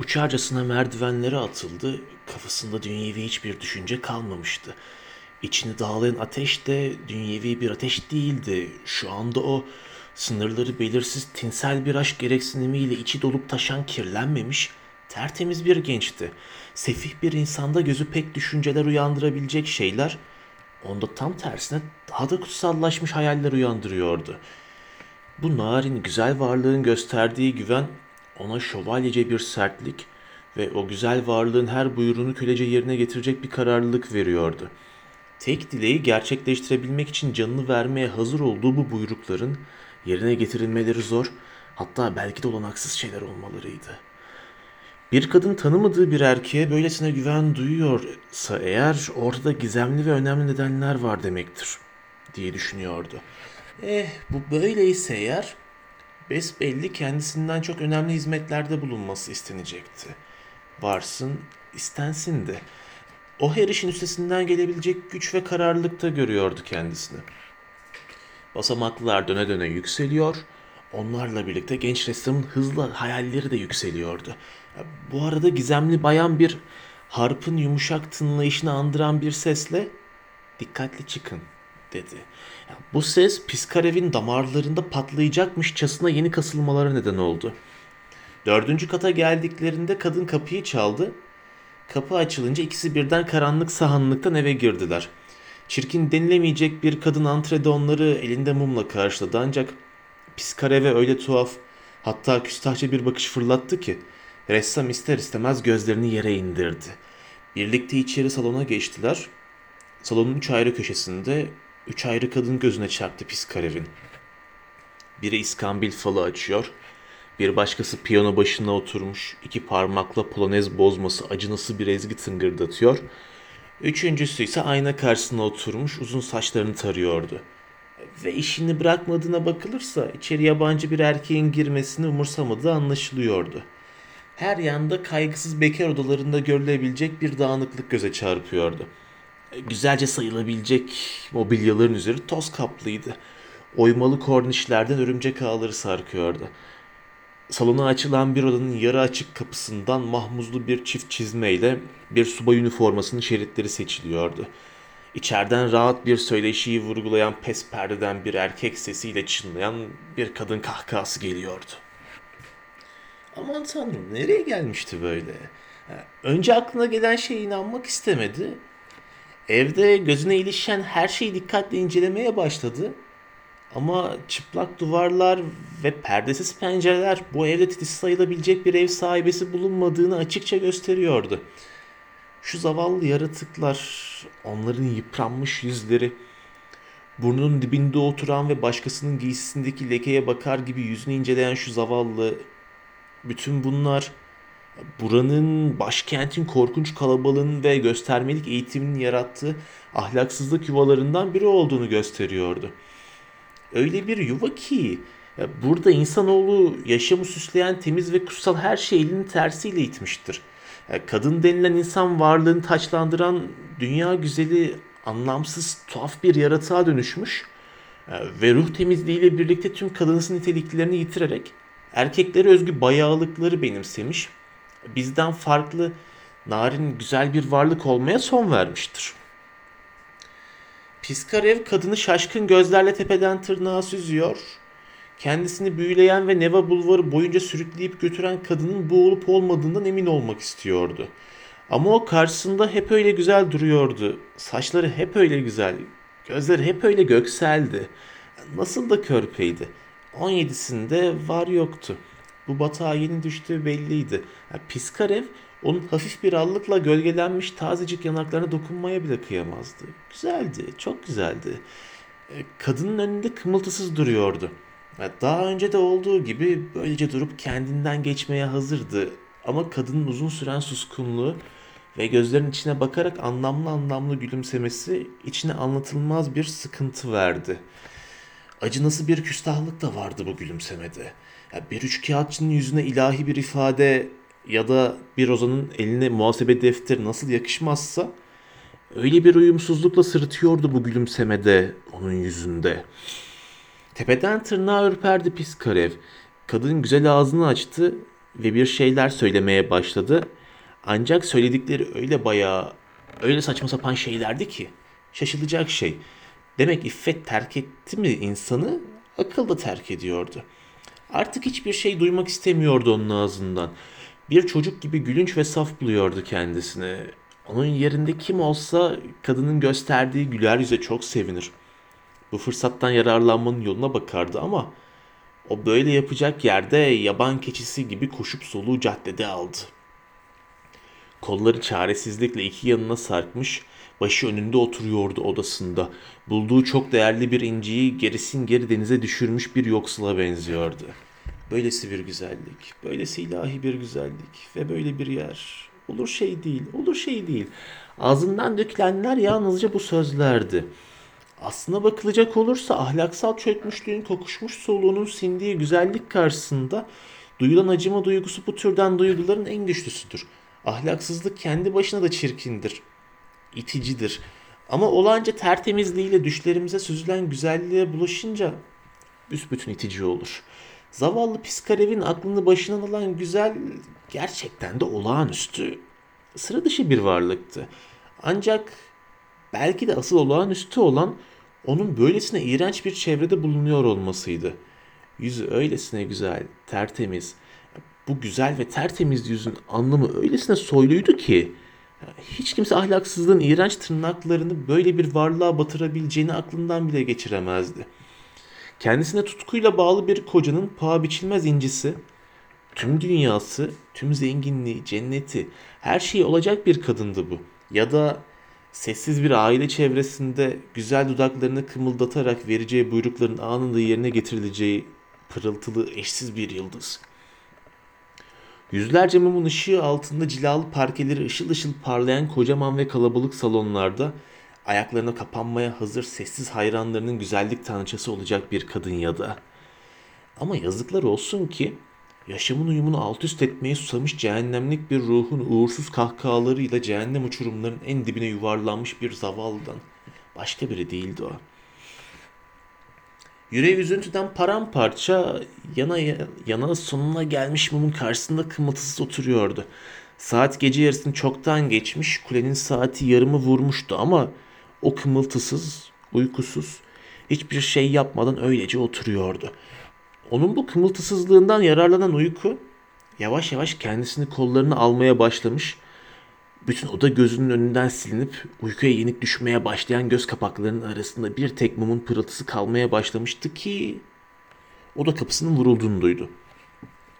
Uçarcasına merdivenlere atıldı, kafasında dünyevi hiçbir düşünce kalmamıştı. İçini dağlayan ateş de dünyevi bir ateş değildi. Şu anda o sınırları belirsiz tinsel bir aşk gereksinimiyle içi dolup taşan kirlenmemiş, tertemiz bir gençti. Sefih bir insanda gözü pek düşünceler uyandırabilecek şeyler, onda tam tersine daha da kutsallaşmış hayaller uyandırıyordu. Bu narin güzel varlığın gösterdiği güven ona şövalyece bir sertlik ve o güzel varlığın her buyruğunu kölece yerine getirecek bir kararlılık veriyordu. Tek dileği gerçekleştirebilmek için canını vermeye hazır olduğu bu buyrukların yerine getirilmeleri zor, hatta belki de olanaksız şeyler olmalarıydı. Bir kadın tanımadığı bir erkeğe böylesine güven duyuyorsa eğer ortada gizemli ve önemli nedenler var demektir diye düşünüyordu. Eh bu böyleyse eğer besbelli kendisinden çok önemli hizmetlerde bulunması istenecekti. Varsın istensin de. O her işin üstesinden gelebilecek güç ve kararlılıkta görüyordu kendisini. Basamaklar döne döne yükseliyor. Onlarla birlikte genç ressamın hızlı hayalleri de yükseliyordu. Bu arada gizemli bayan bir harpın yumuşak tınlayışını andıran bir sesle dikkatli çıkın dedi. Bu ses Piskarev'in damarlarında patlayacakmışçasına yeni kasılmalara neden oldu. Dördüncü kata geldiklerinde kadın kapıyı çaldı. Kapı açılınca ikisi birden karanlık sahanlıktan eve girdiler. Çirkin denilemeyecek bir kadın antrede onları elinde mumla karşıladı ancak Piskarev'e öyle tuhaf hatta küstahça bir bakış fırlattı ki ressam ister istemez gözlerini yere indirdi. Birlikte içeri salona geçtiler. Salonun üç ayrı köşesinde üç ayrı kadın gözüne çarptı Piskarev'in. Biri iskambil falı açıyor, bir başkası piyano başına oturmuş, iki parmakla polonez bozması acınası bir ezgi tıngırdatıyor. Üçüncüsü ise ayna karşısına oturmuş uzun saçlarını tarıyordu. Ve işini bırakmadığına bakılırsa içeri yabancı bir erkeğin girmesini umursamadığı anlaşılıyordu. Her yanda kaygısız bekar odalarında görülebilecek bir dağınıklık göze çarpıyordu. Güzelce sayılabilecek mobilyaların üzeri toz kaplıydı. Oymalı kornişlerden örümcek ağları sarkıyordu. Salona açılan bir odanın yarı açık kapısından mahmuzlu bir çift çizmeyle bir subay üniformasının şeritleri seçiliyordu. İçeriden rahat bir söyleşiyi vurgulayan pes perdeden bir erkek sesiyle çınlayan bir kadın kahkahası geliyordu. Aman tanrım nereye gelmişti böyle? Önce aklına gelen şeye inanmak istemedi. Evde gözüne ilişen her şeyi dikkatle incelemeye başladı. Ama çıplak duvarlar ve perdesiz pencereler bu evde titiz sayılabilecek bir ev sahibesi bulunmadığını açıkça gösteriyordu. Şu zavallı yaratıklar, onların yıpranmış yüzleri, burnunun dibinde oturan ve başkasının giysisindeki lekeye bakar gibi yüzünü inceleyen şu zavallı, bütün bunlar buranın başkentin korkunç kalabalığın ve göstermelik eğitiminin yarattığı ahlaksızlık yuvalarından biri olduğunu gösteriyordu. Öyle bir yuva ki burada insanoğlu yaşamı süsleyen temiz ve kutsal her şey elinin tersiyle itmiştir. Kadın denilen insan varlığını taçlandıran dünya güzeli anlamsız tuhaf bir yaratığa dönüşmüş ve ruh temizliğiyle birlikte tüm kadınsı niteliklerini yitirerek erkeklere özgü bayağılıkları benimsemiş bizden farklı, narin, güzel bir varlık olmaya son vermiştir. Piskarev kadını şaşkın gözlerle tepeden tırnağa süzüyor. Kendisini büyüleyen ve Neva Bulvarı boyunca sürükleyip götüren kadının bu olup olmadığından emin olmak istiyordu. Ama o karşısında hep öyle güzel duruyordu. Saçları hep öyle güzel, gözleri hep öyle gökseldi. Nasıl da körpeydi. 17'sinde var yoktu. Bu batağa yeni düştüğü belliydi. Yani Piskarev onun hafif bir allıkla gölgelenmiş tazecik yanaklarına dokunmaya bile kıyamazdı. Güzeldi, çok güzeldi. E, kadının önünde kımıltısız duruyordu. Daha önce de olduğu gibi böylece durup kendinden geçmeye hazırdı. Ama kadının uzun süren suskunluğu ve gözlerin içine bakarak anlamlı anlamlı gülümsemesi içine anlatılmaz bir sıkıntı verdi. Acınası bir küstahlık da vardı bu gülümsemede. Bir üç yüzüne ilahi bir ifade ya da bir ozanın eline muhasebe defteri nasıl yakışmazsa öyle bir uyumsuzlukla sırıtıyordu bu gülümsemede onun yüzünde. Tepeden tırnağa ürperdi pis karev. Kadın güzel ağzını açtı ve bir şeyler söylemeye başladı. Ancak söyledikleri öyle bayağı, öyle saçma sapan şeylerdi ki. Şaşılacak şey. Demek iffet terk etti mi insanı, akıl da terk ediyordu. Artık hiçbir şey duymak istemiyordu onun ağzından. Bir çocuk gibi gülünç ve saf buluyordu kendisini. Onun yerinde kim olsa kadının gösterdiği güler yüze çok sevinir. Bu fırsattan yararlanmanın yoluna bakardı ama o böyle yapacak yerde yaban keçisi gibi koşup soluğu caddede aldı. Kolları çaresizlikle iki yanına sarkmış, başı önünde oturuyordu odasında. Bulduğu çok değerli bir inciyi gerisin geri denize düşürmüş bir yoksula benziyordu. Böylesi bir güzellik, böylesi ilahi bir güzellik ve böyle bir yer. Olur şey değil, olur şey değil. Ağzından dökülenler yalnızca bu sözlerdi. Aslına bakılacak olursa ahlaksal çökmüşlüğün kokuşmuş soluğunun sindiği güzellik karşısında duyulan acıma duygusu bu türden duyguların en güçlüsüdür. Ahlaksızlık kendi başına da çirkindir, iticidir. Ama olanca tertemizliğiyle düşlerimize süzülen güzelliğe bulaşınca büsbütün itici olur. Zavallı Piskarev'in aklını başından alan güzel gerçekten de olağanüstü, sıra dışı bir varlıktı. Ancak belki de asıl olağanüstü olan onun böylesine iğrenç bir çevrede bulunuyor olmasıydı. Yüzü öylesine güzel, tertemiz. Bu güzel ve tertemiz yüzün anlamı öylesine soyluydu ki hiç kimse ahlaksızlığın iğrenç tırnaklarını böyle bir varlığa batırabileceğini aklından bile geçiremezdi. Kendisine tutkuyla bağlı bir kocanın paha biçilmez incisi, tüm dünyası, tüm zenginliği, cenneti, her şeyi olacak bir kadındı bu. Ya da sessiz bir aile çevresinde güzel dudaklarını kımıldatarak vereceği buyrukların anında yerine getirileceği pırıltılı eşsiz bir yıldız. Yüzlerce mumun ışığı altında cilalı parkeleri ışıl ışıl parlayan kocaman ve kalabalık salonlarda ayaklarına kapanmaya hazır sessiz hayranlarının güzellik tanrıçası olacak bir kadın ya da. Ama yazıklar olsun ki yaşamın uyumunu alt üst etmeye susamış cehennemlik bir ruhun uğursuz kahkahalarıyla cehennem uçurumlarının en dibine yuvarlanmış bir zavallıdan başka biri değildi o. Yüreği üzüntüden paramparça yana yana sonuna gelmiş mumun karşısında kımıltısız oturuyordu. Saat gece yarısını çoktan geçmiş, kulenin saati yarımı vurmuştu ama o kımıltısız, uykusuz, hiçbir şey yapmadan öylece oturuyordu. Onun bu kımıltısızlığından yararlanan uyku yavaş yavaş kendisini kollarına almaya başlamış. Bütün oda gözünün önünden silinip uykuya yenik düşmeye başlayan göz kapaklarının arasında bir tek mumun pırıltısı kalmaya başlamıştı ki oda kapısının vurulduğunu duydu.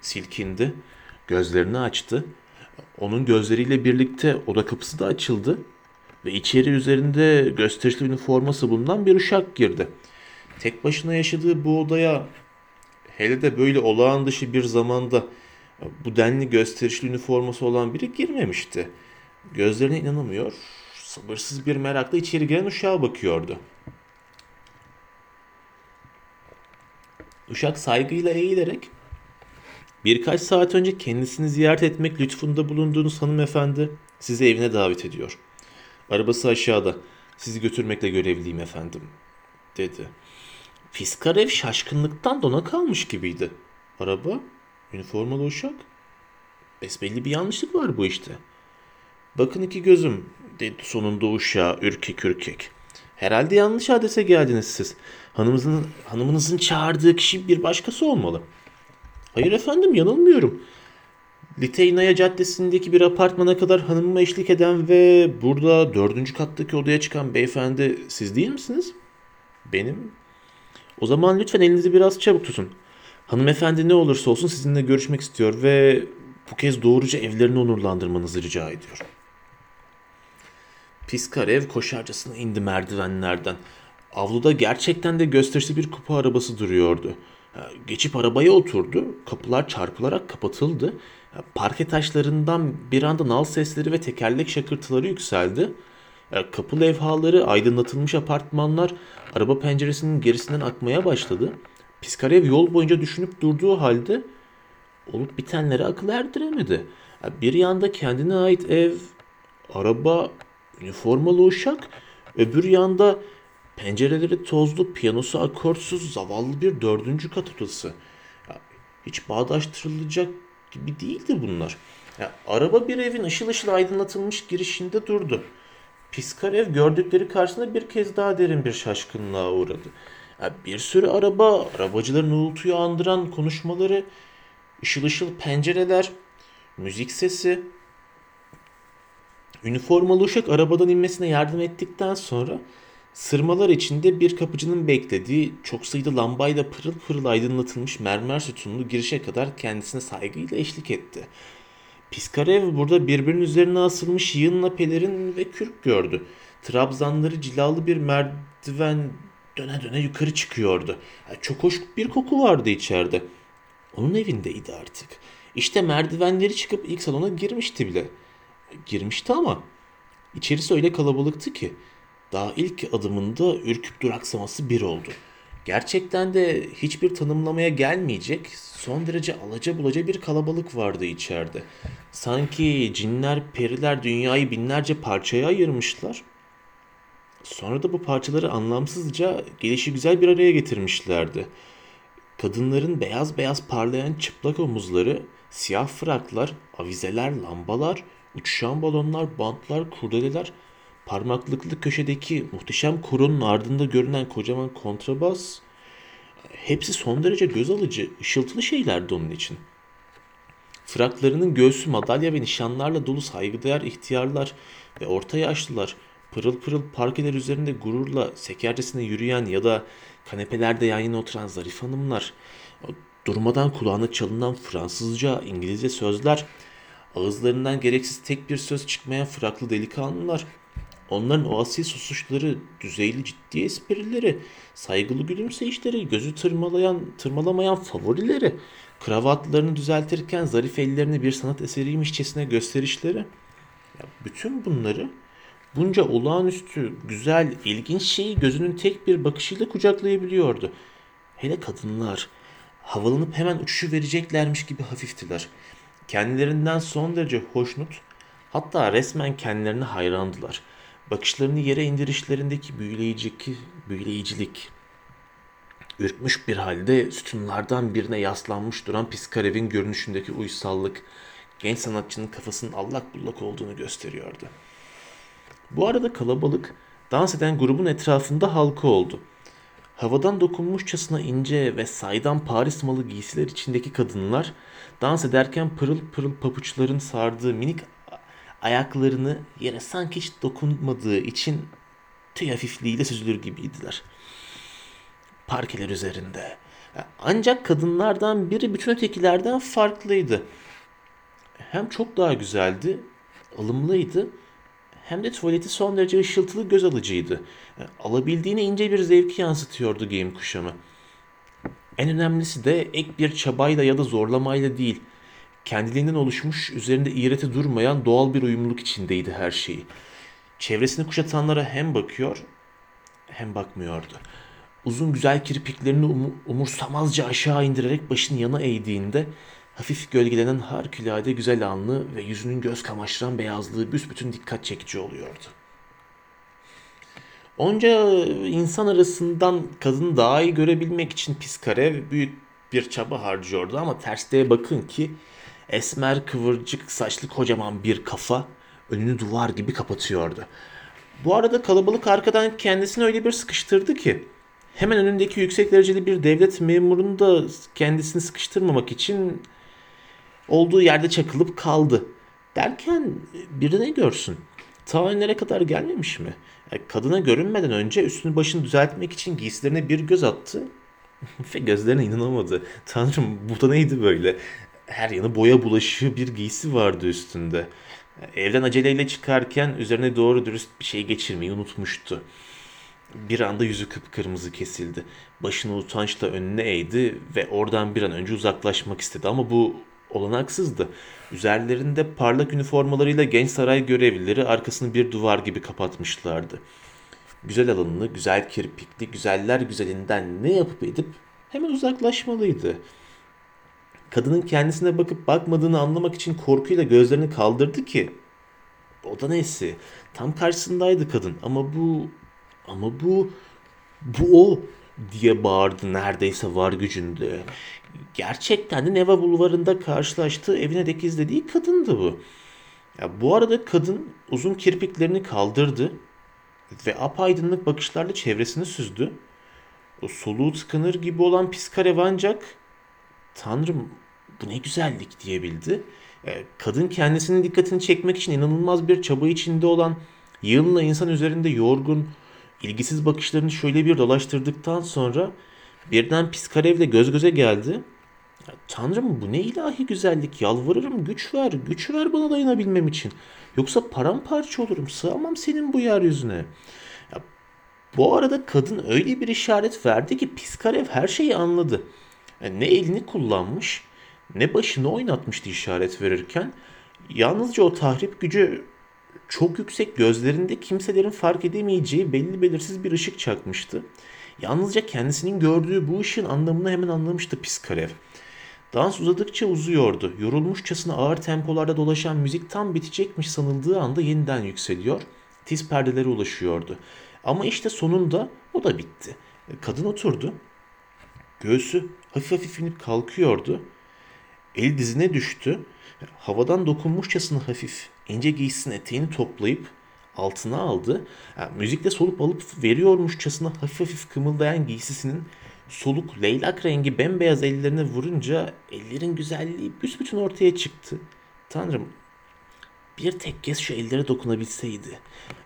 Silkindi, gözlerini açtı. Onun gözleriyle birlikte oda kapısı da açıldı ve içeri üzerinde gösterişli üniforması bulunan bir uşak girdi. Tek başına yaşadığı bu odaya hele de böyle olağan dışı bir zamanda bu denli gösterişli üniforması olan biri girmemişti. Gözlerine inanamıyor, sabırsız bir merakla içeri giren uşağa bakıyordu. Uşak saygıyla eğilerek birkaç saat önce kendisini ziyaret etmek lütfunda bulunduğunuz hanımefendi sizi evine davet ediyor. Arabası aşağıda. Sizi götürmekle görevliyim efendim, dedi. Fiskarev şaşkınlıktan dona kalmış gibiydi. Araba, üniformalı uşak. Besbelli bir yanlışlık var bu işte. Bakın iki gözüm, dedi sonunda uşağı ürkek ürkek. Herhalde yanlış adrese geldiniz siz. Hanımınızın, hanımınızın çağırdığı kişi bir başkası olmalı. Hayır efendim yanılmıyorum. Liteynaya Caddesi'ndeki bir apartmana kadar hanımıma eşlik eden ve burada dördüncü kattaki odaya çıkan beyefendi siz değil misiniz? Benim. O zaman lütfen elinizi biraz çabuk tutun. Hanımefendi ne olursa olsun sizinle görüşmek istiyor ve bu kez doğruca evlerini onurlandırmanızı rica ediyor. Piskarev koşarcasına indi merdivenlerden. Avluda gerçekten de gösterişli bir kupa arabası duruyordu. Geçip arabaya oturdu. Kapılar çarpılarak kapatıldı. Parke taşlarından bir anda nal sesleri ve tekerlek şakırtıları yükseldi. Kapı levhaları, aydınlatılmış apartmanlar araba penceresinin gerisinden akmaya başladı. Piskarev yol boyunca düşünüp durduğu halde olup bitenlere akıl erdiremedi. Bir yanda kendine ait ev, araba, üniformalı uşak, öbür yanda pencereleri tozlu, piyanosu akortsuz, zavallı bir dördüncü kat odası. Hiç bağdaştırılacak gibi değildi bunlar. Ya, araba bir evin ışıl ışıl aydınlatılmış girişinde durdu. Piskarev gördükleri karşısında bir kez daha derin bir şaşkınlığa uğradı. Ya, bir sürü araba, arabacıların uğultuyu andıran konuşmaları, ışıl ışıl pencereler, müzik sesi. Üniformalı uşak arabadan inmesine yardım ettikten sonra sırmalar içinde bir kapıcının beklediği çok sayıda lambayla pırıl pırıl aydınlatılmış mermer sütunlu girişe kadar kendisine saygıyla eşlik etti. Piskarev burada birbirinin üzerine asılmış yığınla pelerin ve kürk gördü. Trabzanları cilalı bir merdiven döne döne yukarı çıkıyordu. Ya, Çok hoş bir koku vardı içeride. Onun evindeydi artık. İşte merdivenleri çıkıp ilk salona girmişti bile. Girmişti ama içerisi öyle kalabalıktı ki daha ilk adımında ürküp duraksaması bir oldu. Gerçekten de hiçbir tanımlamaya gelmeyecek son derece alaca bulaca bir kalabalık vardı içeride. Sanki cinler, periler dünyayı binlerce parçaya ayırmışlar. Sonra da bu parçaları anlamsızca gelişi güzel bir araya getirmişlerdi. Kadınların beyaz beyaz parlayan çıplak omuzları, siyah fraklar, avizeler, lambalar, uçuşan balonlar, bantlar, kurdeleler, parmaklıklı köşedeki muhteşem koronun ardında görünen kocaman kontrabas, hepsi son derece göz alıcı, ışıltılı şeylerdi onun için. Fraklarının göğsü madalya ve nişanlarla dolu saygıdeğer ihtiyarlar ve orta yaşlılar, pırıl pırıl parkeler üzerinde gururla sekercesine yürüyen ya da kanepelerde yan yana oturan zarif hanımlar, durmadan kulağına çalınan Fransızca, İngilizce sözler, ağızlarından gereksiz tek bir söz çıkmayan fraklı delikanlılar, onların o asil susuşları, düzeyli ciddi esprileri, saygılı gülümseyişleri, gözü tırmalayan, tırmalamayan favorileri, kravatlarını düzeltirken zarif ellerini bir sanat eseriymişçesine gösterişleri. Ya bütün bunları bunca olağanüstü, güzel, ilginç şeyi gözünün tek bir bakışıyla kucaklayabiliyordu. Hele kadınlar havalanıp hemen uçuşu vereceklermiş gibi hafiftiler. Kendilerinden son derece hoşnut, hatta resmen kendilerine hayrandılar. Bakışlarını yere indirişlerindeki büyüleyici, büyüleyicilik, ürkmüş bir halde sütunlardan birine yaslanmış duran Piskarev'in görünüşündeki uysallık, genç sanatçının kafasının allak bullak olduğunu gösteriyordu. Bu arada kalabalık dans eden grubun etrafında halka oldu. Havadan dokunmuşçasına ince ve saydam Paris malı giysiler içindeki kadınlar dans ederken pırıl pırıl papuçların sardığı minik ayaklarını yere sanki hiç dokunmadığı için tüy hafifliğiyle süzülür gibiydiler. Parkeler üzerinde. Ancak kadınlardan biri bütün ötekilerden farklıydı. Hem çok daha güzeldi, alımlıydı hem de tuvaleti son derece ışıltılı göz alıcıydı. Alabildiğine ince bir zevki yansıtıyordu giyim kuşamı. En önemlisi de ek bir çabayla ya da zorlamayla değil, kendiliğinden oluşmuş, üzerinde iğreti durmayan doğal bir uyumluluk içindeydi her şeyi. Çevresini kuşatanlara hem bakıyor hem bakmıyordu. Uzun güzel kirpiklerini um- umursamazca aşağı indirerek başını yana eğdiğinde hafif gölgelenen harikulade güzel alnı ve yüzünün göz kamaştıran beyazlığı büsbütün dikkat çekici oluyordu. Onca insan arasından kadını daha iyi görebilmek için Piskarev büyük bir çaba harcıyordu ama tersteye bakın ki esmer kıvırcık saçlı kocaman bir kafa önünü duvar gibi kapatıyordu. Bu arada kalabalık arkadan kendisini öyle bir sıkıştırdı ki hemen önündeki yüksek dereceli bir devlet memurunu da kendisini sıkıştırmamak için olduğu yerde çakılıp kaldı. Derken biri ne görsün? Ta önlere kadar gelmemiş mi? Yani kadına görünmeden önce üstünü başını düzeltmek için giysilerine bir göz attı. Ve gözlerine inanamadı. Tanrım bu da neydi böyle? Her yanı boya bulaşığı bir giysi vardı üstünde. Evden aceleyle çıkarken üzerine doğru dürüst bir şey geçirmeyi unutmuştu. Bir anda yüzü kıpkırmızı kesildi. Başını utançla önüne eğdi ve oradan bir an önce uzaklaşmak istedi ama bu olanaksızdı. Üzerlerinde parlak üniformalarıyla genç saray görevlileri arkasını bir duvar gibi kapatmışlardı. Güzel alınlı, güzel kirpikli, güzeller güzelinden ne yapıp edip hemen uzaklaşmalıydı. Kadının kendisine bakıp bakmadığını anlamak için korkuyla gözlerini kaldırdı ki o da neyse tam karşısındaydı kadın ama bu ama bu bu o diye bağırdı neredeyse var gücünde. Gerçekten de Neva Bulvarı'nda karşılaştığı evine dek izlediği kadındı bu. Ya bu arada kadın uzun kirpiklerini kaldırdı ve apaydınlık bakışlarla çevresini süzdü. O soluğu tıkanır gibi olan pis karev ancak Tanrım bu ne güzellik diyebildi. E, Kadın kendisinin dikkatini çekmek için inanılmaz bir çaba içinde olan yığınla insan üzerinde yorgun, ilgisiz bakışlarını şöyle bir dolaştırdıktan sonra birden pis karevle göz göze geldi. Ya, Tanrım bu ne ilahi güzellik yalvarırım güç ver güç ver bana dayanabilmem için. Yoksa paramparça olurum sığamam senin bu yeryüzüne. Ya, bu arada kadın öyle bir işaret verdi ki Piskarev her şeyi anladı. Yani ne elini kullanmış ne başını oynatmıştı işaret verirken. Yalnızca o tahrip gücü çok yüksek gözlerinde kimselerin fark edemeyeceği belli belirsiz bir ışık çakmıştı. Yalnızca kendisinin gördüğü bu ışığın anlamını hemen anlamıştı Piskarev. Dans uzadıkça uzuyordu. Yorulmuşçasına ağır tempolarda dolaşan müzik tam bitecekmiş sanıldığı anda yeniden yükseliyor. Tiz perdelere ulaşıyordu. Ama işte sonunda o da bitti. Kadın oturdu. Göğsü hafif hafif inip kalkıyordu. El dizine düştü. Havadan dokunmuşçasına hafif ince giysisinin eteğini toplayıp altına aldı. Yani müzikle solup alıp veriyormuşçasına hafif hafif kımıldayan giysisinin soluk leylak rengi bembeyaz ellerine vurunca ellerin güzelliği büsbütün ortaya çıktı. Tanrım bir tek kez şu ellere dokunabilseydi.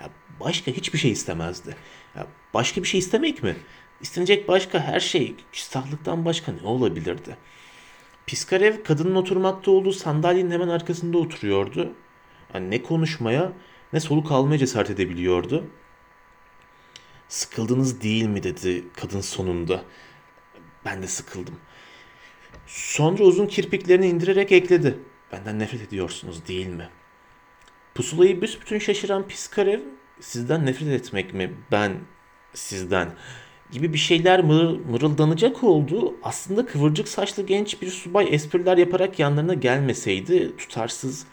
Ya başka hiçbir şey istemezdi. Ya başka bir şey istemek mi? İstenecek başka her şey küstahlıktan başka ne olabilirdi? Piskarev kadının oturmakta olduğu sandalyenin hemen arkasında oturuyordu. Yani ne konuşmaya ne soluk almaya cesaret edebiliyordu. Sıkıldınız değil mi dedi kadın sonunda. Ben de sıkıldım. Sonra uzun kirpiklerini indirerek ekledi. Benden nefret ediyorsunuz değil mi? Pusulayı büsbütün şaşıran Piskarev sizden nefret etmek mi? Ben sizden gibi bir şeyler mır, mırıldanacak oldu. Aslında kıvırcık saçlı genç bir subay espriler yaparak yanlarına gelmeseydi tutarsız,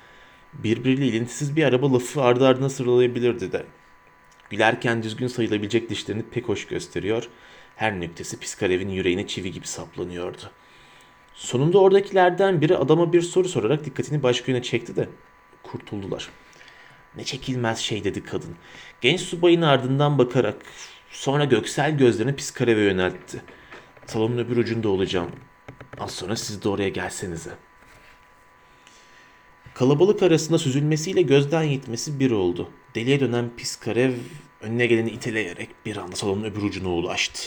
birbiriyle ilintisiz bir araba lafı ardı ardına sıralayabilirdi de. Gülerken düzgün sayılabilecek dişlerini pek hoş gösteriyor. Her nüktesi Piskarev'in yüreğine çivi gibi saplanıyordu. Sonunda oradakilerden biri adama bir soru sorarak dikkatini başka yöne çekti de kurtuldular. Ne çekilmez şey dedi kadın. Genç subayın ardından bakarak sonra göksel gözlerini Piskarev'e yöneltti. Salonun öbür ucunda olacağım. Az sonra siz de oraya gelsenize. Kalabalık arasında süzülmesiyle gözden gitmesi bir oldu. Deliye dönen Piskarev önüne geleni iteleyerek bir anda salonun öbür ucuna ulaştı.